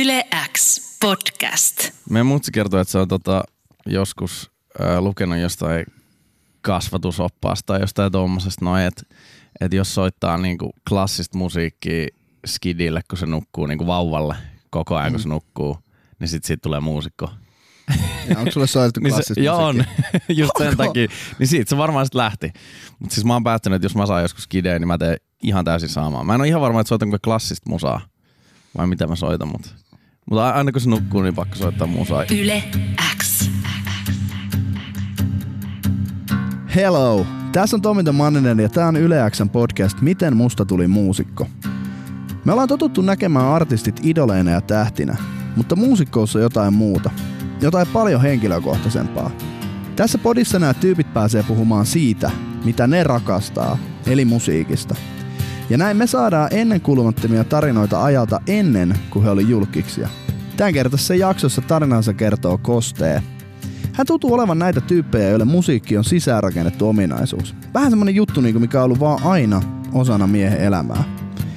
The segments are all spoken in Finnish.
Yle X podcast. Meidän mutsi kertoi, että se on tota, joskus äh, lukenut jostain kasvatusoppaasta tai jostain tuommoisesta noin, että et jos soittaa niinku klassista musiikkia skidille, kun se nukkuu niinku vauvalle koko ajan, kun se nukkuu, niin sit siitä tulee muusikko. Ja onko sulle soitettu Niin se, klassista joo, on. just sen takia. Niin siitä se varmaan sitten lähti. Mutta siis mä oon päättänyt, että jos mä saan joskus skideen, niin mä teen ihan täysin saamaan. Mä en ole ihan varma, että soitanko klassista musaa vai mitä mä soitan, mutta mutta aina kun se nukkuu, niin pakko soittaa musaa. Yle X. Hello! Tässä on Tomita Manninen ja tämä on Yle Xn podcast Miten musta tuli muusikko. Me ollaan totuttu näkemään artistit idoleina ja tähtinä, mutta muusikkoussa on jotain muuta. Jotain paljon henkilökohtaisempaa. Tässä podissa nämä tyypit pääsee puhumaan siitä, mitä ne rakastaa, eli musiikista. Ja näin me saadaan ennenkuulumattomia tarinoita ajalta ennen kuin he oli julkiksia. Tämän kertaisessa jaksossa tarinansa kertoo Kostee, hän tuntuu olevan näitä tyyppejä, joille musiikki on sisäänrakennettu ominaisuus. Vähän semmonen juttu, niin kuin mikä on ollut vaan aina osana miehen elämää.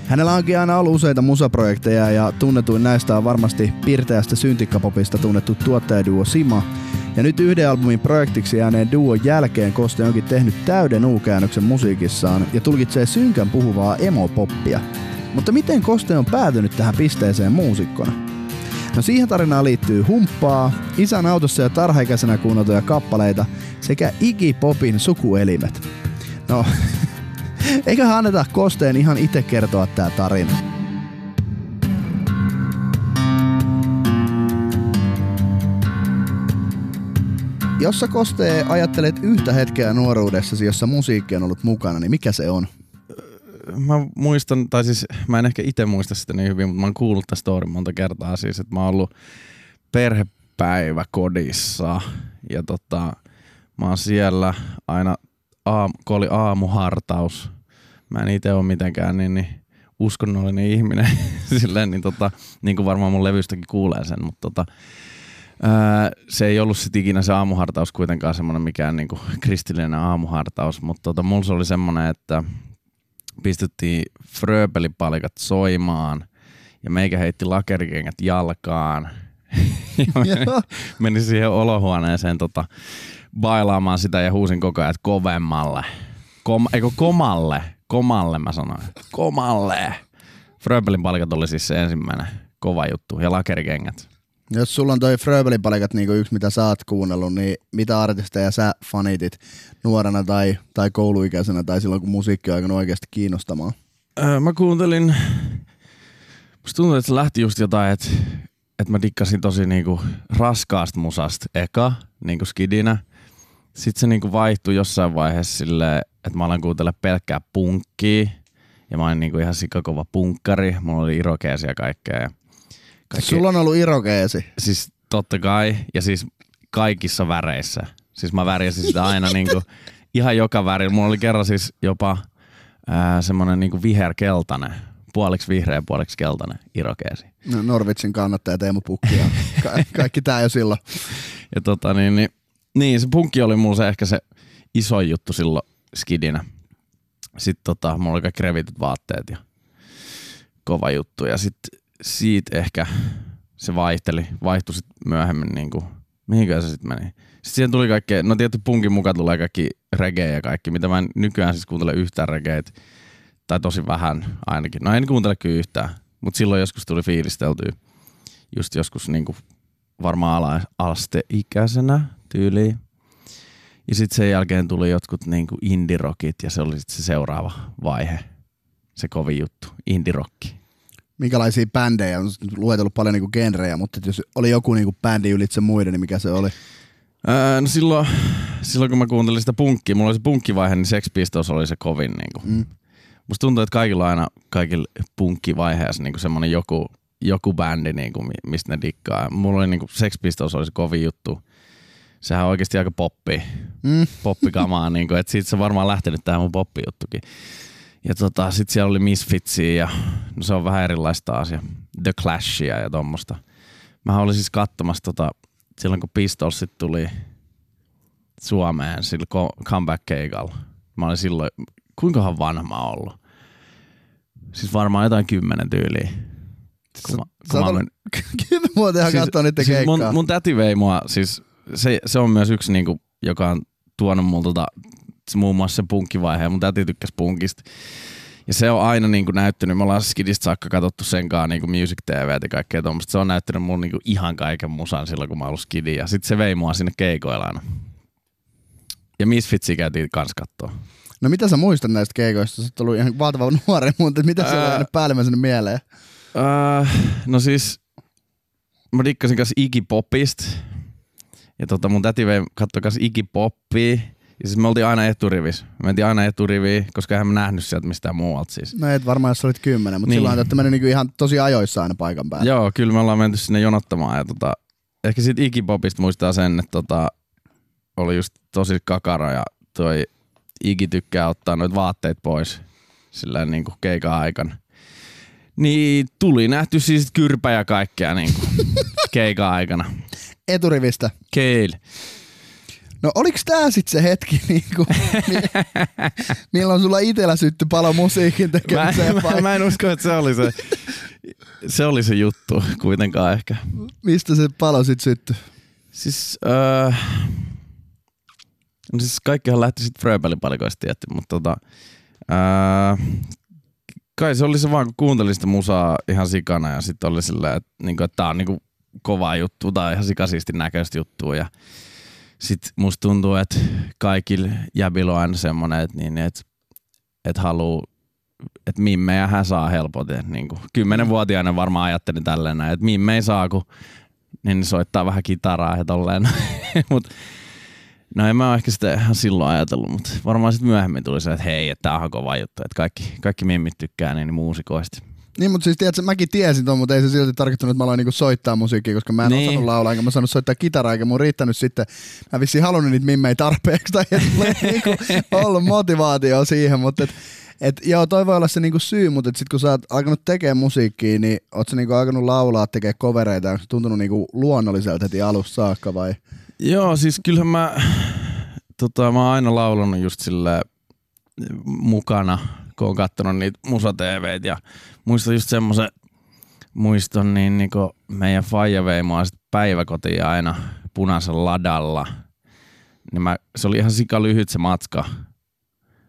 Hänellä onkin aina ollut useita musaprojekteja ja tunnetuin näistä on varmasti pirteästä syntikkapopista tunnettu tuottajaduo Sima. Ja nyt yhden albumin projektiksi jääneen duon jälkeen Koste onkin tehnyt täyden u-käännöksen musiikissaan ja tulkitsee synkän puhuvaa emo-poppia. Mutta miten Koste on päätynyt tähän pisteeseen muusikkona? No siihen tarinaan liittyy humppaa, isän autossa ja tarhaikäisenä kuunneltuja kappaleita sekä Iggy Popin sukuelimet. No, eiköhän anneta Kosteen ihan itse kertoa tää tarina. Jos sä Kostee ajattelet yhtä hetkeä nuoruudessasi, jossa musiikki on ollut mukana, niin mikä se on? Mä muistan, tai siis mä en ehkä itse muista sitä niin hyvin, mutta mä oon kuullut tästä storin monta kertaa siis, että mä oon ollut perhepäivä kodissa ja tota, mä oon siellä aina, aam, kun oli aamuhartaus, mä en itse ole mitenkään niin, niin uskonnollinen ihminen, silleen, niin, tota, niin kuin varmaan mun levystäkin kuulee sen, mutta tota, ää, se ei ollut sit ikinä se aamuhartaus kuitenkaan semmoinen mikään niinku kristillinen aamuhartaus, mutta tota, mulla se oli semmoinen, että pistettiin frööpelipalikat soimaan ja meikä heitti lakerikengät jalkaan. ja meni, meni siihen olohuoneeseen tota, bailaamaan sitä ja huusin koko ajan, että kovemmalle. Kom, eikö komalle? Komalle mä sanoin. Komalle. Fröbelin palikat oli siis se ensimmäinen kova juttu ja lakerikengät. Jos sulla on toi Fröbelin palikat niinku yksi, mitä sä oot kuunnellut, niin mitä artisteja sä fanitit nuorena tai, tai kouluikäisenä tai silloin, kun musiikki on alkanut oikeasti kiinnostamaan? Öö, mä kuuntelin, musta tuntuu, että se lähti just jotain, että, että mä dikkasin tosi niinku raskaasta musasta eka, niinku skidinä. Sitten se niinku vaihtui jossain vaiheessa silleen, että mä aloin kuuntele pelkkää punkkia. Ja mä olin niinku ihan sikakova punkkari. Mulla oli irokeesia ja kaikkea. Ja kaikki, Sulla on ollut irokeesi. Siis totta kai. Ja siis kaikissa väreissä. Siis mä värjäsin sitä aina niinku, ihan joka väri. Mulla oli kerran siis jopa ää, semmonen niinku viherkeltainen. Puoliksi vihreä, puoliksi keltainen irokeesi. No, Norvitsin kannattaja Teemu Pukki ja ka- kaikki tää jo silloin. Ja tota niin, niin, niin se punkki oli mulla se ehkä se iso juttu silloin skidinä. Sitten tota, mulla oli kaikki revityt vaatteet ja kova juttu. Ja sitten siitä ehkä se vaihteli, vaihtui sit myöhemmin niinku, mihinkään se sitten meni. Sitten siihen tuli kaikkea, no tietty punkin mukaan tulee kaikki reggae ja kaikki, mitä mä en nykyään siis kuuntele yhtään reggaet, tai tosi vähän ainakin. No en kuuntele kyllä yhtään, mutta silloin joskus tuli fiilisteltyä, just joskus niinku varmaan ala, alasteikäisenä tyyliin. Ja sitten sen jälkeen tuli jotkut niinku indie-rockit ja se oli sitten se seuraava vaihe. Se kovin juttu, indie-rocki. Minkälaisia bändejä? On luetellut paljon niinku genrejä, mutta jos oli joku niinku bändi ylitse muiden, niin mikä se oli? Öö, no silloin, silloin kun mä kuuntelin sitä punkkia, mulla oli se punkkivaihe, niin Sex Pistols oli se kovin. Niinku. Mm. Musta tuntuu, että kaikilla on aina kaikilla punkkivaiheessa niinku semmonen joku, joku bändi, niinku, mi- mistä ne dikkaa. Mulla oli niinku, Sex Pistols oli se kovin juttu. Sehän on oikeasti aika poppi, Mm. poppikamaa, niinku, että siitä se on varmaan lähtenyt tähän mun poppijuttukin. Ja tota, sit siellä oli Misfitsia ja no se on vähän erilaista asia. The Clashia ja tommosta. Mä olin siis katsomassa tota, silloin kun Pistolsit tuli Suomeen sillä comeback-keikalla. Mä olin silloin, kuinkahan vanha mä oon ollut? Siis varmaan jotain kymmenen tyyliä. Kun mä, Sä kun mä men- kymmenen vuotta siis, katsoa niiden siis keikkaa. mun, mun täti vei mua, siis se, se on myös yksi, niinku, joka on tuonut multa tota, muun muassa se punkkivaiheen. Mun täti tykkäsi punkista. Ja se on aina niinku näyttänyt, me ollaan Skidistä saakka katsottu sen kanssa niinku Music TV ja kaikkea tuommoista. Se on näyttänyt mun niinku ihan kaiken musan silloin, kun mä ollut Skidi. Ja sit se vei mua sinne keikoilla aina. Ja Misfitsi käytiin kans kattoo. No mitä sä muistat näistä keikoista? Sä oot ihan valtava nuori, mutta mitä siellä on Ää. päällimmäisenä mieleen? Äh, no siis, mä dikkasin kanssa Iggy Popista. Ja tota, mun täti vei Iggy Poppia. Ja siis me oltiin aina eturivissä. Me mentiin aina eturiviin, koska eihän mä nähnyt sieltä mistään muualta siis. No et varmaan, jos olit kymmenen, mutta niin. Silloin te olette mennyt niinku ihan tosi ajoissa aina paikan päälle. Joo, kyllä me ollaan menty sinne jonottamaan. Ja tota, ehkä siitä Iggy Popista muistaa sen, että tota, oli just tosi kakara ja toi Iggy tykkää ottaa noita vaatteet pois sillä niin kuin keikan aikana. Niin tuli nähty siis kyrpä ja kaikkea niin kuin keikan aikana. Eturivistä. Keil. No oliks tää sit se hetki, niinku, mi- milloin sulla itellä sytty palo musiikin Mä, tekemiseen mä, vai mä, en usko, että se oli se, se oli se juttu kuitenkaan ehkä. mistä se palo sit sytty? Siis, öö, no siis kaikkihan lähti sitten Fröbelin palikoista tietty, mutta tota, öö, kai se oli se vaan, kun kuuntelin sitä musaa ihan sikana ja sitten oli silleen, että, niinku, että tää on niinku kova juttu tai ihan sikasiisti näköistä juttua ja sitten musta tuntuu, että kaikilla jäbillä on aina semmonen, että, niin, että, että haluu että mimmejä hän saa helpoten. Niin kymmenenvuotiaana varmaan ajattelin tälleen näin, että mimme ei saa, kun niin soittaa vähän kitaraa ja tolleen. Mut, no en mä ehkä sitä ihan silloin ajatellut, mutta varmaan sitten myöhemmin tuli se, että hei, että tää on kova juttu, että kaikki, kaikki mimmit tykkää niin muusikoista. Niin, mutta siis tiedätkö, mäkin tiesin ton, mutta ei se silti tarkoittanut, että mä aloin niinku soittaa musiikkia, koska mä en niin. Osannut laulaa, enkä mä saanut soittaa kitaraa, eikä mun riittänyt sitten, mä vissiin halunnut niitä mimmei tarpeeksi, tai ei ole niinku ollut motivaatio siihen, mutta et, et, joo, toi voi olla se niinku syy, mutta et sit kun sä oot alkanut tekemään musiikkia, niin oot sä niinku alkanut laulaa, tekee kovereita, onko se tuntunut niinku luonnolliselta heti alusta saakka vai? Joo, siis kyllähän mä, tota, mä oon aina laulanut just sille mukana, kun oon kattonut niitä musa ja muistan just semmoisen muiston, niin niinku meidän faija vei mua sit päiväkotiin aina punaisella ladalla. Niin mä, se oli ihan sika lyhyt se matka,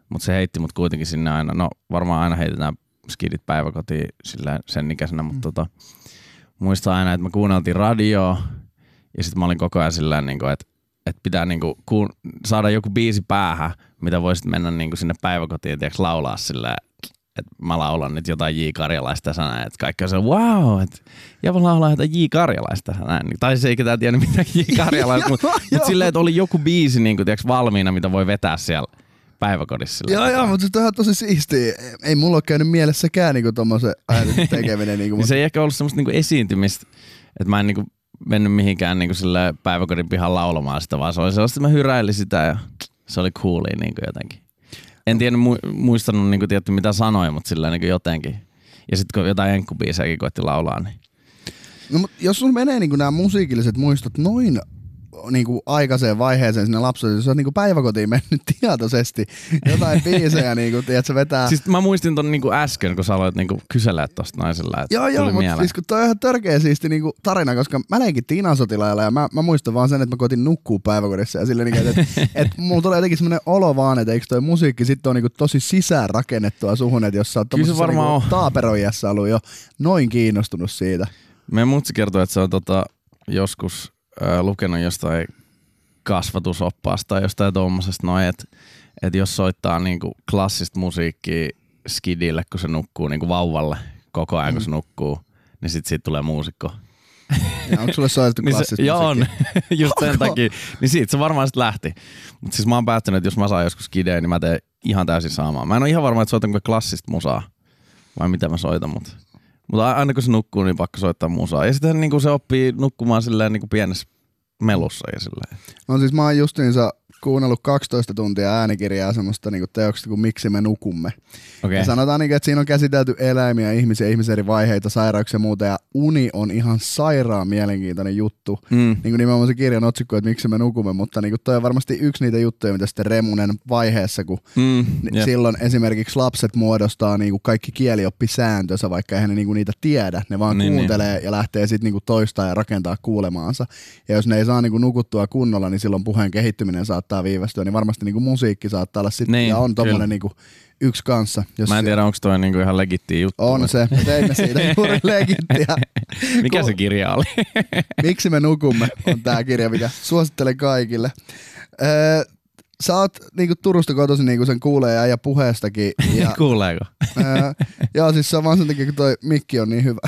mutta se heitti mut kuitenkin sinne aina. No varmaan aina heitetään skidit päiväkotiin sillä sen ikäisenä, mutta tota, muistan aina, että me kuunneltiin radioa ja sitten mä olin koko ajan sillä niin että että pitää niinku kuun, saada joku biisi päähän, mitä voisit mennä niinku sinne päiväkotiin tiiäks, laulaa sillä että mä laulan nyt jotain J. Karjalaista sanaa, että kaikki on se, wow, että Java laulaa jotain J. Karjalaista sanaa. Tai se ei ketään tiennyt mitään J. Karjalaista, mutta mut silleen, että oli joku biisi niin tiiäks, valmiina, mitä voi vetää siellä päiväkodissa. Joo, joo, mutta se on tosi siistiä. Ei mulla ole käynyt mielessäkään niinku tommosen ajatuksen tekeminen. Niinku, Niin mutta se ei ehkä ollut semmoista niinku esiintymistä, että mä en niinku mennyt mihinkään niinku sille päiväkodin pihan laulamaan sitä, vaan se oli sellaista, että mä hyräilin sitä ja se oli coolia niinku jotenkin. En tiedä mu- muistanut niinku tietty mitä sanoja, mutta sillä niinku jotenkin. Ja sitten kun jotain enkkubiisejäkin koitti laulaa, niin No, jos sulla menee niin nämä musiikilliset muistot noin niin kuin aikaiseen vaiheeseen sinne jos sä oot niin kuin päiväkotiin mennyt tietoisesti jotain biisejä, niin kuin, tiedät, sä vetää... Siis mä muistin ton niinku äsken, kun sä aloit niinku kysellä tosta naisella, että Joo, joo, mutta mieleen. siis kun toi on ihan törkeä siisti niinku tarina, koska mä leikin Tiinasotilailla ja mä, mä, muistan vaan sen, että mä koitin nukkua päiväkodissa ja silleen, niinku, että et, et, mulla tulee jotenkin semmoinen olo vaan, että eikö toi musiikki sitten on niinku tosi sisään rakennettua suhun, että jos sä oot se tommosessa varmaan niinku on. taaperoijassa ollut jo noin kiinnostunut siitä. Meidän mutsi kertoi, että se on tota, joskus äh, lukenut jostain kasvatusoppaasta tai jostain tommosesta noin, että et jos soittaa niinku klassista musiikkia skidille, kun se nukkuu niinku vauvalle koko ajan, kun se nukkuu, niin sit siitä tulee muusikko. Ja onko sulle soitettu Niin klassista se, joo, on. just sen Onko? takia. Niin siitä se varmaan sitten lähti. Mutta siis mä oon päättänyt, että jos mä saan joskus skideen, niin mä teen ihan täysin saamaan. Mä en ole ihan varma, että soitanko klassista musaa vai mitä mä soitan, mutta mutta aina kun se nukkuu, niin pakko soittaa musaa. Ja sitten niin se oppii nukkumaan silleen niin pienessä melussa ja silleen. No siis mä oon justiinsa kuunnellut 12 tuntia äänikirjaa semmoista niinku teoksesta kuin Miksi me nukumme. Okei. Ja sanotaan, niinku, että siinä on käsitelty eläimiä, ihmisiä, ihmisen eri vaiheita, sairauksia ja muuta. Ja uni on ihan sairaan mielenkiintoinen juttu. Mm. Niin kuin nimenomaan se kirjan otsikko, että miksi me nukumme, mutta niin kuin toi on varmasti yksi niitä juttuja, mitä sitten Remunen vaiheessa, kun Mm. Ni- Jep. Silloin esimerkiksi lapset muodostaa niinku kaikki kielioppisääntönsä, vaikka eihän ne niinku niitä tiedä. Ne vaan Niin, niin, kuuntelee niin. ja lähtee sitten niinku toistaa ja rakentaa kuulemaansa. Ja jos ne ei saa niinku nukuttua kunnolla, niin silloin puheen kehittyminen saattaa viivästyä. Niin varmasti niinku musiikki saattaa olla sitten, Niin, ja on tommonen niinku yksi kanssa. Jos Mä en tiedä, onko toi niinku ihan legittiä juttu. On se, me teimme siitä juuri legittiä. Mikä se kirja oli? Miksi me nukumme on tää kirja, mikä suosittelen kaikille. Öö, sä oot niinku Turusta kotoisin, niinku sen kuulee ja puheestakin. Ja, Kuuleeko? Ää, joo, siis se on vaan sen takia, kun toi mikki on niin hyvä.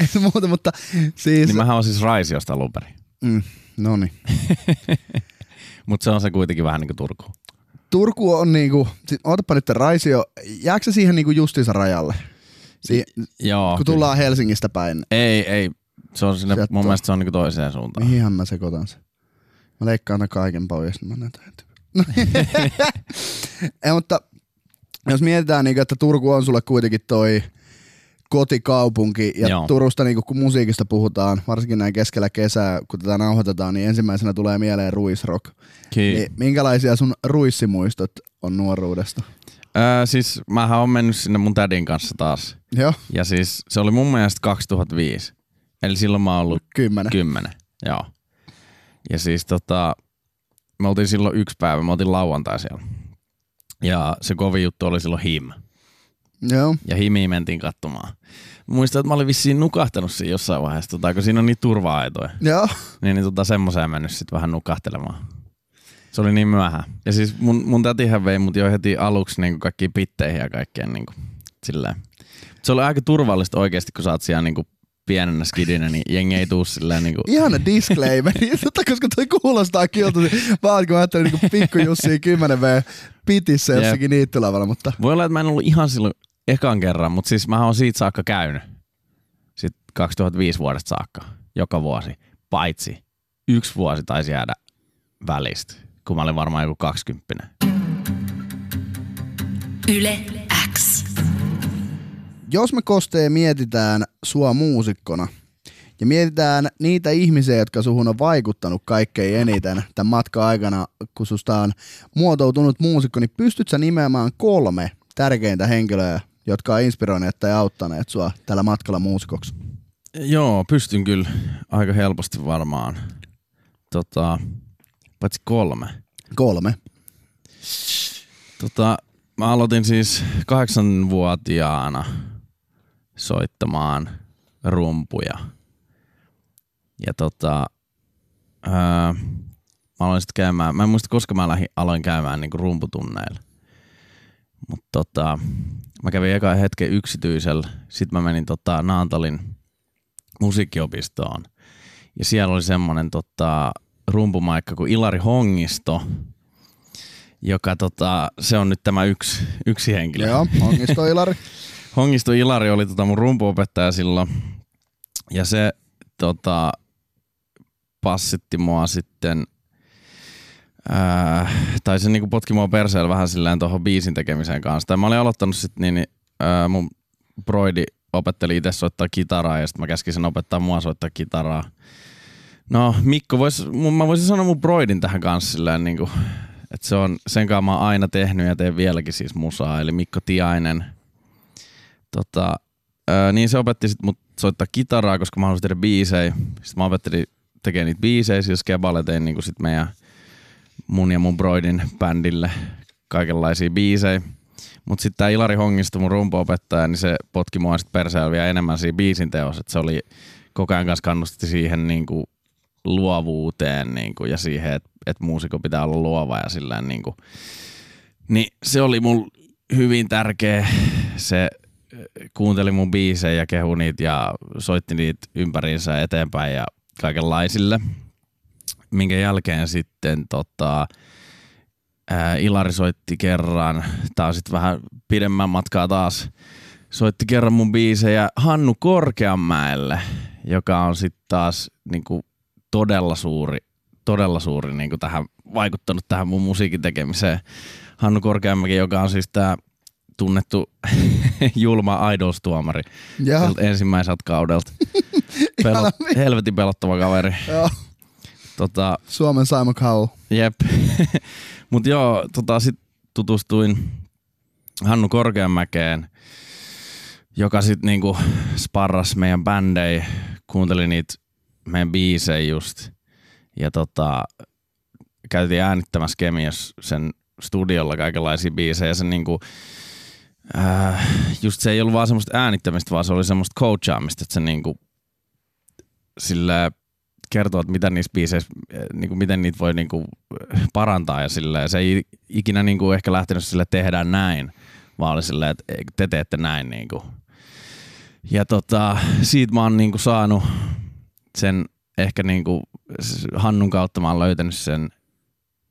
Ei muuta, mutta siis... Niin mähän on siis Raisiosta alun perin. mm, no niin. Mutta se on se kuitenkin vähän niinku Turku. Turku on niinku, sit, ootapa nyt Raisio, jääkö se siihen niinku justiinsa rajalle? Si- Joo. kun tullaan Helsingistä päin, Kyllä. Ei, ei. Se on sinne, Sieltä mun on. mielestä se on niinku toiseen suuntaan. mihinhän mä sekoitan se? Mä leikkaan aina kaiken pois, niin mä näytän heti. No. Ei, mutta jos mietitään, niinku, että Turku on sulle kuitenkin toi kotikaupunki ja Joo. Turusta niinku, kun musiikista puhutaan, varsinkin näin keskellä kesää, kun tätä nauhoitetaan, niin ensimmäisenä tulee mieleen ruisrock. Niin, minkälaisia sun ruissimuistot on nuoruudesta? Öö, siis mähän on mennyt sinne mun tädin kanssa taas. Joo, Ja siis se oli mun mielestä 2005. Eli silloin mä oon ollut kymmenen. kymmenen. Joo. Ja siis tota, me oltiin silloin yksi päivä, me oltiin lauantai siellä. Ja se kovin juttu oli silloin him. Joo, Ja himiin mentiin katsomaan. Muistan, että mä olin vissiin nukahtanut siinä jossain vaiheessa, tota, kun siinä on niitä turva-aitoja. joo. Niin, niin tota, semmoiseen mennyt sitten vähän nukahtelemaan. Se oli niin myöhään. Ja siis mun, mun tätihän vei mut jo heti aluksi niin kaikkiin pitteihin ja kaikkeen niin kuin, silleen. Se oli aika turvallista oikeasti, kun sä oot siellä niin kuin pienenä skidinä, niin jengi ei tuu silleen niin kuin, Ihana disclaimeri, tota, koska toi kuulostaa kilta. Vaan kun mä ajattelin niin pikku Jussi 10 V pitissä Jep. jossakin niittylavalla, mutta Voi olla, että mä en ollut ihan silloin ekan kerran, mutta siis mä oon siitä saakka käynyt. Sitten 2005 vuodesta saakka, joka vuosi. Paitsi yksi vuosi taisi jäädä välistä, kun mä olin varmaan joku 20. Yle. Jos me Kosteen mietitään sua muusikkona ja mietitään niitä ihmisiä, jotka suhun on vaikuttanut kaikkein eniten tämän matkan aikana, kun susta on muotoutunut muusikko, niin pystyt sä nimeämään kolme tärkeintä henkilöä, jotka on inspiroineet tai auttaneet sua tällä matkalla muusikoksi? Joo, pystyn kyllä aika helposti varmaan. Tota, paitsi kolme. Kolme. Tota, mä aloitin siis kahdeksanvuotiaana soittamaan rumpuja. Ja tota, ää, mä aloin sitten käymään, mä en muista koska mä lähdin, aloin käymään niinku rumputunneilla. Mutta tota, mä kävin eka hetken yksityisellä, sitten mä menin tota Naantalin musiikkiopistoon. Ja siellä oli semmonen tota, rumpumaikka kuin Ilari Hongisto, joka tota, se on nyt tämä yksi, yksi henkilö. Joo, onnisto Ilari. Hongisto Ilari oli tota mun rumpuopettaja silloin. Ja se tota, passitti mua sitten, ää, tai se niinku potki mua perseellä vähän silleen tuohon biisin tekemiseen kanssa. Tai mä olin aloittanut sitten niin, niin ää, mun broidi opetteli itse soittaa kitaraa ja sitten mä käskin sen opettaa mua soittaa kitaraa. No Mikko, vois, mä voisin sanoa mun broidin tähän kanssa silleen niinku, että se on, sen kanssa mä oon aina tehnyt ja teen vieläkin siis musaa, eli Mikko Tiainen. Tota, ää, niin se opetti sit mut soittaa kitaraa, koska mä halusin tehdä biisejä. Sitten mä opettelin tekemään niitä biisejä, siis Keballe tein niinku sit meidän mun ja mun broidin bändille kaikenlaisia biisejä. Mut sitten tää Ilari Hongisto, mun rumpuopettaja, niin se potki mua sit perseellä vielä enemmän siinä biisin teossa. Et se oli koko ajan kanssa kannusti siihen niinku luovuuteen niinku, ja siihen, että et muusikko pitää olla luova ja sillä niinku. Niin se oli mulla hyvin tärkeä. Se kuunteli mun biisejä ja kehu niitä ja soitti niitä ympäriinsä eteenpäin ja kaikenlaisille. Minkä jälkeen sitten tota, ää, Ilari soitti kerran, tää on sitten vähän pidemmän matkaa taas, soitti kerran mun biisejä Hannu Korkeanmäelle, joka on sitten taas niinku todella suuri todella suuri niin kuin tähän, vaikuttanut tähän mun musiikin tekemiseen. Hannu Korkeamäki, joka on siis tämä tunnettu julma Idols-tuomari ensimmäiseltä kaudelta. Pelo, Ihana vi- helvetin pelottava kaveri. Joo. Tota, Suomen Simon Cowell. Jep. Mut joo, tota, sit tutustuin Hannu Korkeamäkeen, joka sit niinku sparras meidän bändejä, kuunteli niitä meidän biisejä just. Ja tota, käytiin äänittämässä Kemias sen studiolla kaikenlaisia biisejä. Ja se niinku, äh, just se ei ollut vaan semmoista äänittämistä, vaan se oli semmoista coachaamista, että se niinku sillä kertoo, että mitä niissä biiseissä, niin kuin miten niitä voi niin kuin parantaa ja sillä se ei ikinä niin kuin ehkä lähtenyt sille tehdään näin, vaan oli silleen, että te teette näin. Niin kuin. Ja tota, siitä mä oon niin kuin saanut sen ehkä niin kuin Hannun kautta mä oon löytänyt sen,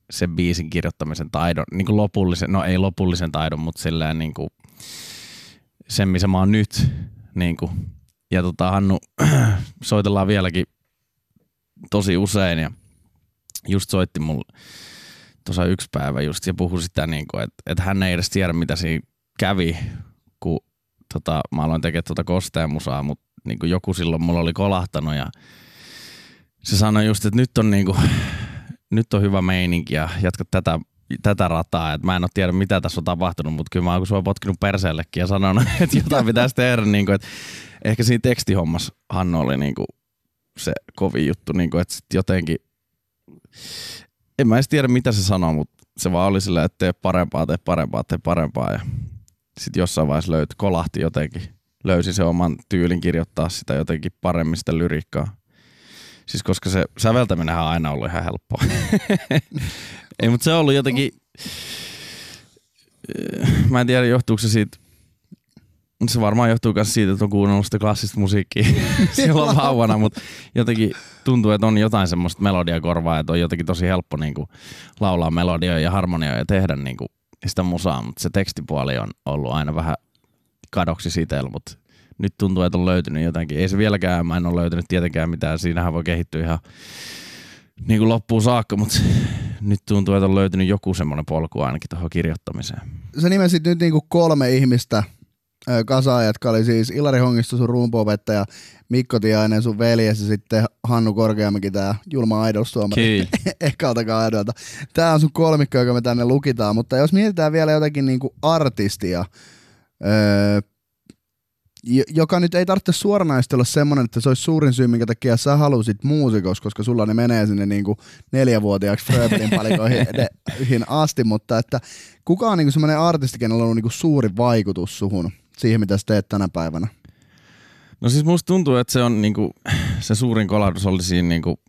sen biisin kirjoittamisen taidon, niin kuin lopullisen, no ei lopullisen taidon, mutta silleen niin kuin sen, missä mä oon nyt. Niin kuin. Ja tota, Hannu, soitellaan vieläkin tosi usein ja just soitti mulle tuossa yksi päivä just ja puhui sitä, niin kuin, että, että hän ei edes tiedä mitä siinä kävi, kun tota, mä aloin tekemään tuota kosteen musaa, mutta niin kuin joku silloin mulla oli kolahtanut ja se sanoi just, että nyt on, niin kuin, nyt on hyvä meininki ja jatka tätä, tätä rataa, että mä en ole tiedä mitä tässä on tapahtunut, mutta kyllä mä oon sua potkinut perseellekin ja sanonut, että jotain pitäisi tehdä, niin kuin, että ehkä siinä tekstihommassa Hannu oli niin kuin se kovin juttu, niin kuin, että sit jotenkin, en mä edes tiedä mitä se sanoo, mutta se vaan oli silleen, että tee parempaa, tee parempaa, tee parempaa ja sitten jossain vaiheessa löytyi, kolahti jotenkin, löysi se oman tyylin kirjoittaa sitä jotenkin paremmin sitä lyriikkaa. Siis koska se säveltäminen on aina ollut ihan helppoa. Ei, mutta se on ollut jotenkin, mä en tiedä johtuuko se siitä se varmaan johtuu myös siitä, että on kuunnellut sitä klassista musiikkia silloin vauvana, mutta jotenkin tuntuu, että on jotain semmoista melodiakorvaa, että on jotenkin tosi helppo niin kuin, laulaa melodioja ja harmonioja ja tehdä niin kuin, sitä musaa, mutta se tekstipuoli on ollut aina vähän kadoksi siitä, mutta nyt tuntuu, että on löytynyt jotakin. Ei se vieläkään, mä en ole löytänyt tietenkään mitään, siinähän voi kehittyä ihan niin kuin loppuun saakka, mutta nyt tuntuu, että on löytynyt joku semmoinen polku ainakin tuohon kirjoittamiseen. Sä nimesit nyt niinku kolme ihmistä ö, kasaan, jotka oli siis Ilari Hongisto, sun rumpoopettaja, Mikko Tiainen, sun veljes ja sitten Hannu Korkeamäki, tää julma idols-tuomari Kyllä. ekalta kaudelta. Tää on sun kolmikko, joka me tänne lukitaan, mutta jos mietitään vielä jotakin niinku artistia, öö, joka nyt ei tarvitse suoranaisesti olla semmoinen, että se olisi suurin syy, minkä takia sä halusit muusikos, koska sulla ne menee sinne niinku neljävuotiaaksi Fröbelin palikoihin asti, mutta että kuka on niinku semmoinen artisti, kenellä on ollut niinku suuri vaikutus suhun siihen, mitä sä teet tänä päivänä? No siis musta tuntuu, että se on niinku, se suurin kolahdus oli siinä niinku,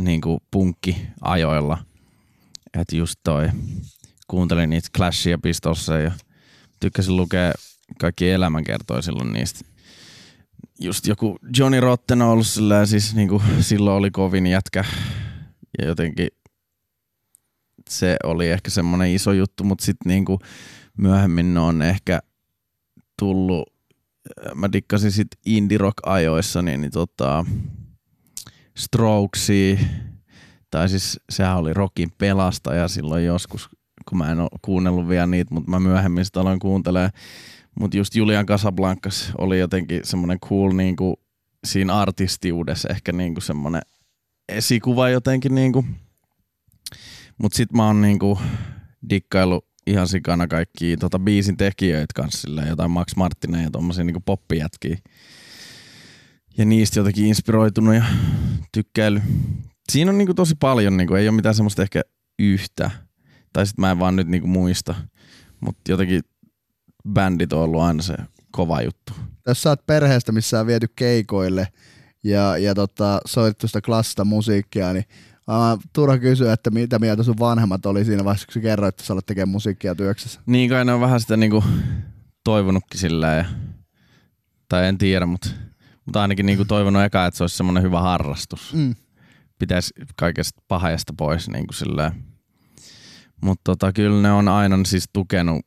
niinku punkki-ajoilla. Että just toi, kuuntelin niitä Clashia Pistolsia ja tykkäsin lukea kaikki elämänkertoja silloin niistä. Just joku Johnny Rotten on ollut sillä siis niinku, silloin oli kovin jätkä ja jotenkin se oli ehkä semmoinen iso juttu, mutta sitten niinku myöhemmin ne on ehkä tullut mä dikkasin sit indie rock ajoissa, niin, niin tota, Strokesia, tai siis sehän oli rockin pelastaja silloin joskus, kun mä en ole kuunnellut vielä niitä, mutta mä myöhemmin sitä aloin kuuntelemaan. Mutta just Julian Casablancas oli jotenkin semmoinen cool niinku, siinä artistiudessa ehkä niinku semmoinen esikuva jotenkin. Niinku. Mutta sit mä oon niinku dikkailu ihan sikana kaikki tota biisin tekijöitä kanssa, silleen, jotain Max Martineja ja tommosia niinku poppijätkiä. Ja niistä jotenkin inspiroitunut ja tykkäily. Siinä on niinku tosi paljon, niinku, ei ole mitään semmoista ehkä yhtä. Tai sit mä en vaan nyt niinku muista. Mutta jotenkin bändit on ollut aina se kova juttu. Jos sä oot perheestä, missä on viety keikoille ja, ja tota, soitettu sitä klassista musiikkia, niin Uh, turha kysyä, että mitä mieltä sun vanhemmat oli siinä vaiheessa, kun sä kerroit, että sä olet tekemään musiikkia työksessä. Niin kai ne on vähän sitä niinku toivonutkin sillä ja, tai en tiedä, mutta, mutta ainakin niinku toivonut eka, että se olisi semmoinen hyvä harrastus. Mm. Pitäisi kaikesta pahasta pois niinku sillä. Mutta tota, kyllä ne on aina siis tukenut,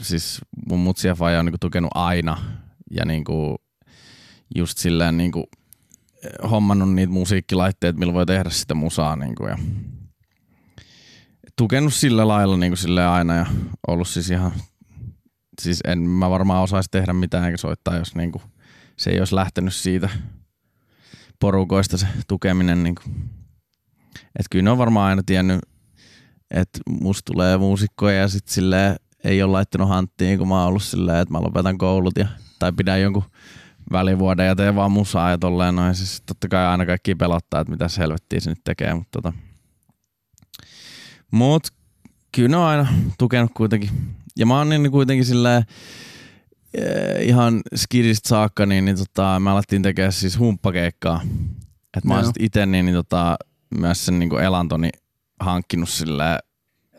siis mun mutsi ja faija on niinku tukenut aina ja niinku just silleen niinku hommannut niitä musiikkilaitteita, millä voi tehdä sitä musaa niin kuin, ja tukenut sillä lailla niin kuin sille aina ja ollut siis ihan, siis en mä varmaan osaisi tehdä mitään eikä soittaa, jos niin kuin, se ei olisi lähtenyt siitä porukoista se tukeminen. Niin kuin. Et kyllä ne on varmaan aina tiennyt, että musta tulee muusikkoja ja sitten silleen ei ole laittanut hanttiin, kun mä oon ollut silleen, että mä lopetan koulut ja, tai pidän jonkun välivuoden ja teen vaan musaa ja tolleen noin. Siis totta kai aina kaikki pelottaa, että mitä helvettiä se nyt tekee, mutta tota. Mut kyllä ne on aina tukenut kuitenkin. Ja mä oon niin kuitenkin silleen, eh, ihan skidistä saakka, niin, niin tota, me alettiin tekemään siis humppakeikkaa. Et mä oon sit ite niin, niin tota, myös sen niin elantoni hankkinut silleen,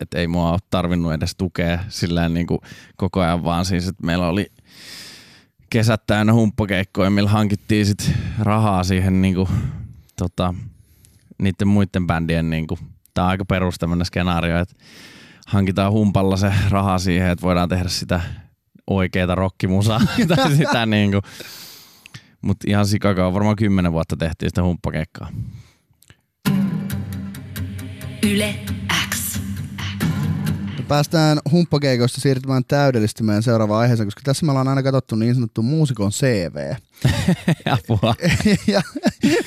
että ei mua ole tarvinnut edes tukea silleen niin kuin koko ajan, vaan siis, että meillä oli kesät täynnä humppakeikkoja, millä hankittiin sit rahaa siihen niin kuin, tota, niiden muiden bändien, niin kuin, tämä on aika perus tämmöinen skenaario, että hankitaan humpalla se raha siihen, että voidaan tehdä sitä oikeita rockimusaa tai sitä niin kuin. Mutta ihan sikakaa, varmaan kymmenen vuotta tehtiin sitä humppakeikkaa. Yle. Päästään humppakeikoista siirtymään täydellisesti meidän seuraavaan aiheeseen, koska tässä me ollaan aina katsottu niin sanottu muusikon CV. Apua. ja,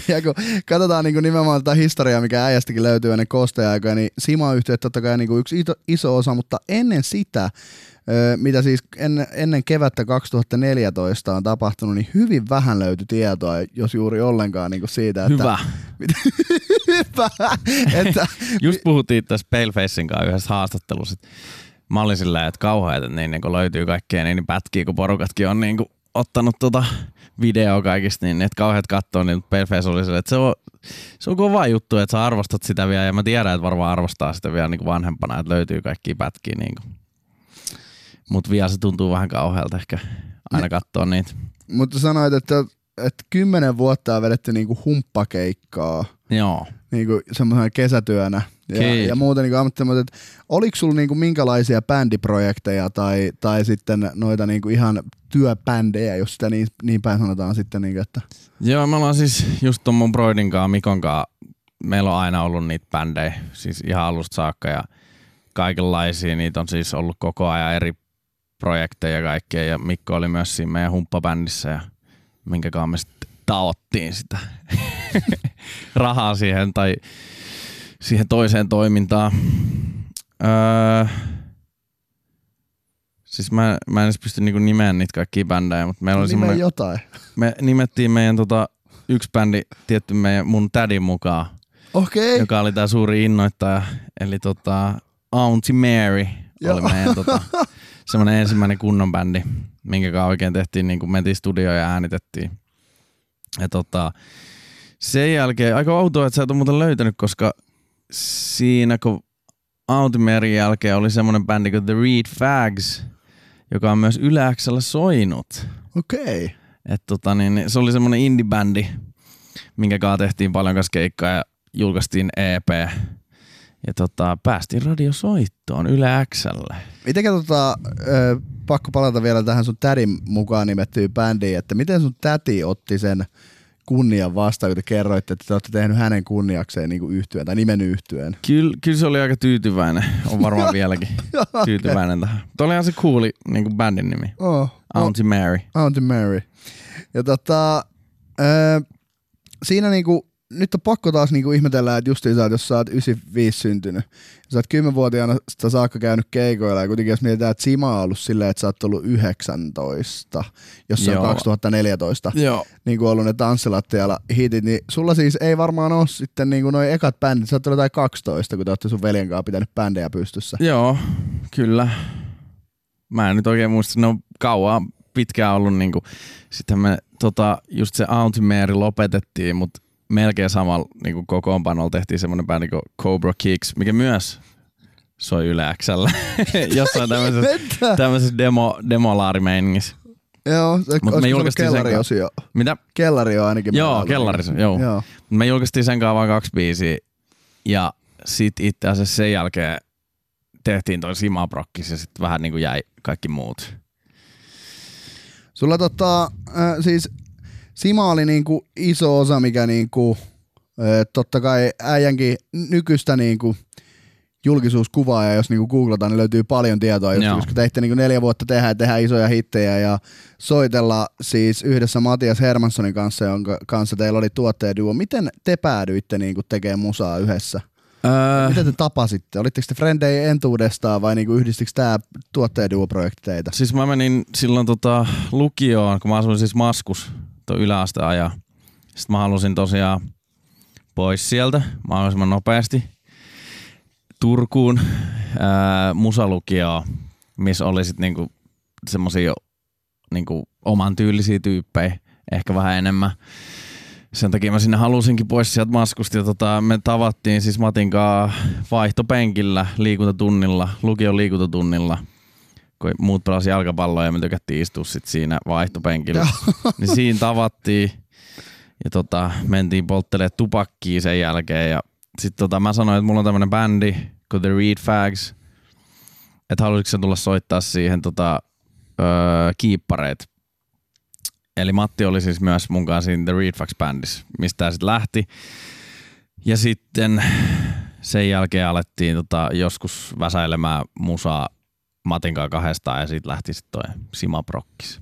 ja kun katsotaan niin kuin nimenomaan tätä historiaa, mikä äijästäkin löytyy ennen kosteaikoja, niin Sima-yhtiöt totta kai niin kuin yksi iso, iso osa, mutta ennen sitä mitä siis ennen, ennen kevättä 2014 on tapahtunut, niin hyvin vähän löytyi tietoa, jos juuri ollenkaan niin kuin siitä, että... Hyvä. hyvä. että, Just puhuttiin tässä Palefacein kanssa yhdessä haastattelussa, että mä olin sillä että kauheat, että niin, niin löytyy kaikkea niin pätkiä, kun porukatkin on niin kuin ottanut tota videoa kaikista, niin että kauheat katsoa, niin Paleface oli sillä, että se on, se on kova juttu, että sä arvostat sitä vielä, ja mä tiedän, että varmaan arvostaa sitä vielä niin kuin vanhempana, että löytyy kaikki pätkiä niin kuin mutta vielä se tuntuu vähän kauhealta ehkä aina katsoa niitä. Mutta sanoit, että, että kymmenen vuotta on vedetty niinku humppakeikkaa. Joo. Niinku semmoisena kesätyönä. Ja, ja muuten niinku ammattimaisesti, että oliko sulla niinku minkälaisia bändiprojekteja tai, tai sitten noita niinku ihan työbändejä, jos sitä niin, niin päin sanotaan sitten. Niinku, että... Joo, me ollaan siis just ton mun broidin kanssa, Mikon kanssa, meillä on aina ollut niitä bändejä, siis ihan alusta saakka ja kaikenlaisia, niitä on siis ollut koko ajan eri projekteja ja kaikkea. Ja Mikko oli myös siinä meidän humppabändissä ja minkä me sitten taottiin sitä rahaa siihen tai siihen toiseen toimintaan. Öö, siis mä, mä en edes pysty niinku nimeämään niitä kaikkia bändejä, mutta meillä oli semmoinen... jotain. Me nimettiin meidän tota, yksi bändi tietty meidän, mun tädin mukaan. Okay. Joka oli tää suuri innoittaja. Eli tota, Auntie Mary oli meidän tota, semmoinen ensimmäinen kunnon bändi, minkä kanssa oikein tehtiin, niin kuin mentiin studioon ja äänitettiin. Ja tota, sen jälkeen, aika outoa, että sä et ole muuten löytänyt, koska siinä kun Autimerin jälkeen oli semmoinen bändi kuin The Reed Fags, joka on myös Yläksellä soinut. Okei. Okay. Et tota, niin, se oli semmoinen indie-bändi, minkä kanssa tehtiin paljon kanssa keikkaa ja julkaistiin EP ja tota, päästiin radiosoittoon Yle Xlle. Mitenkä tota, ö, pakko palata vielä tähän sun tädin mukaan nimettyyn bändiin, että miten sun täti otti sen kunnian vastaan, kun te kerroitte, että te olette tehnyt hänen kunniakseen niin yhtyeen tai nimen yhtyeen. Kyllä, kyllä se oli aika tyytyväinen. On varmaan vieläkin tyytyväinen tähän. Tuo oli ihan se cooli niin bändin nimi. Oh, Auntie oh, Mary. Auntie Mary. Ja tota, ö, siinä niinku nyt on pakko taas niinku ihmetellä, että justiin sä, jos sä oot 95 syntynyt, ja sä oot 10-vuotiaana sitä saakka käynyt keikoilla, ja kuitenkin jos mietitään, että Sima on ollut silleen, että sä oot ollut 19, jos se on 2014, Joo. niin kuin ollut ne tanssilattialla hitit, niin sulla siis ei varmaan ole sitten niin kuin noin ekat bändit, sä oot ollut jotain 12, kun te olette sun veljen kanssa pitänyt bändejä pystyssä. Joo, kyllä. Mä en nyt oikein muista, ne on kauan pitkään ollut niinku, sitten me tota, just se Auntie Mary lopetettiin, mutta melkein samalla niin kokoonpanolla tehtiin semmoinen bändi kuin Cobra Kicks, mikä myös soi Yle Xllä. Jossain tämmöisessä, tämmöisessä demo, demolaarimeiningissä. Joo, Mut me julkaistiin kellari osio. Mitä? Kellari on ainakin. Joo, kellari, joo. joo. Me julkaistiin sen kanssa vain kaksi biisiä. Ja sit itse asiassa sen jälkeen tehtiin toi Simaprokkis ja sitten vähän niin kuin jäi kaikki muut. Sulla tota, äh, siis Sima oli niinku iso osa, mikä niinku, ö, totta kai äijänkin nykyistä niinku julkisuuskuvaa, ja jos niinku googlataan, niin löytyy paljon tietoa, just, koska teitte niinku neljä vuotta tehdä ja tehdä isoja hittejä ja soitella siis yhdessä Matias Hermanssonin kanssa, jonka kanssa teillä oli tuottajaduo. Miten te päädyitte niinku tekemään musaa yhdessä? Öö, Miten te tapasitte? Olitteko te frendejä entuudestaan vai niinku yhdistikö tämä tuottajaduo-projekti teitä? siis mä menin silloin tota lukioon, kun mä asuin siis Maskus tuon yläasteajan. Sitten mä halusin tosiaan pois sieltä mahdollisimman nopeasti Turkuun ää, musalukioon, missä oli sit niinku semmosia niinku oman tyylisiä tyyppejä, ehkä vähän enemmän. Sen takia mä sinne halusinkin pois sieltä maskusta ja tota, me tavattiin siis Matin kanssa vaihtopenkillä liikuntatunnilla, lukion liikuntatunnilla kun muut pelasi jalkapalloa ja me tykättiin istua sit siinä vaihtopenkillä. niin siinä tavattiin ja tota, mentiin polttelemaan tupakkiin sen jälkeen ja sitten tota, mä sanoin, että mulla on tämmönen bändi kuin The Reed Fags, että haluaisitko sä tulla soittaa siihen tota, öö, kiippareet. Eli Matti oli siis myös mun kanssa siinä The Reed Fags bändissä, mistä tää sitten lähti. Ja sitten sen jälkeen alettiin tota, joskus väsäilemään musaa Matin kanssa kahdestaan ja siitä lähti sitten toi Sima Prokkis.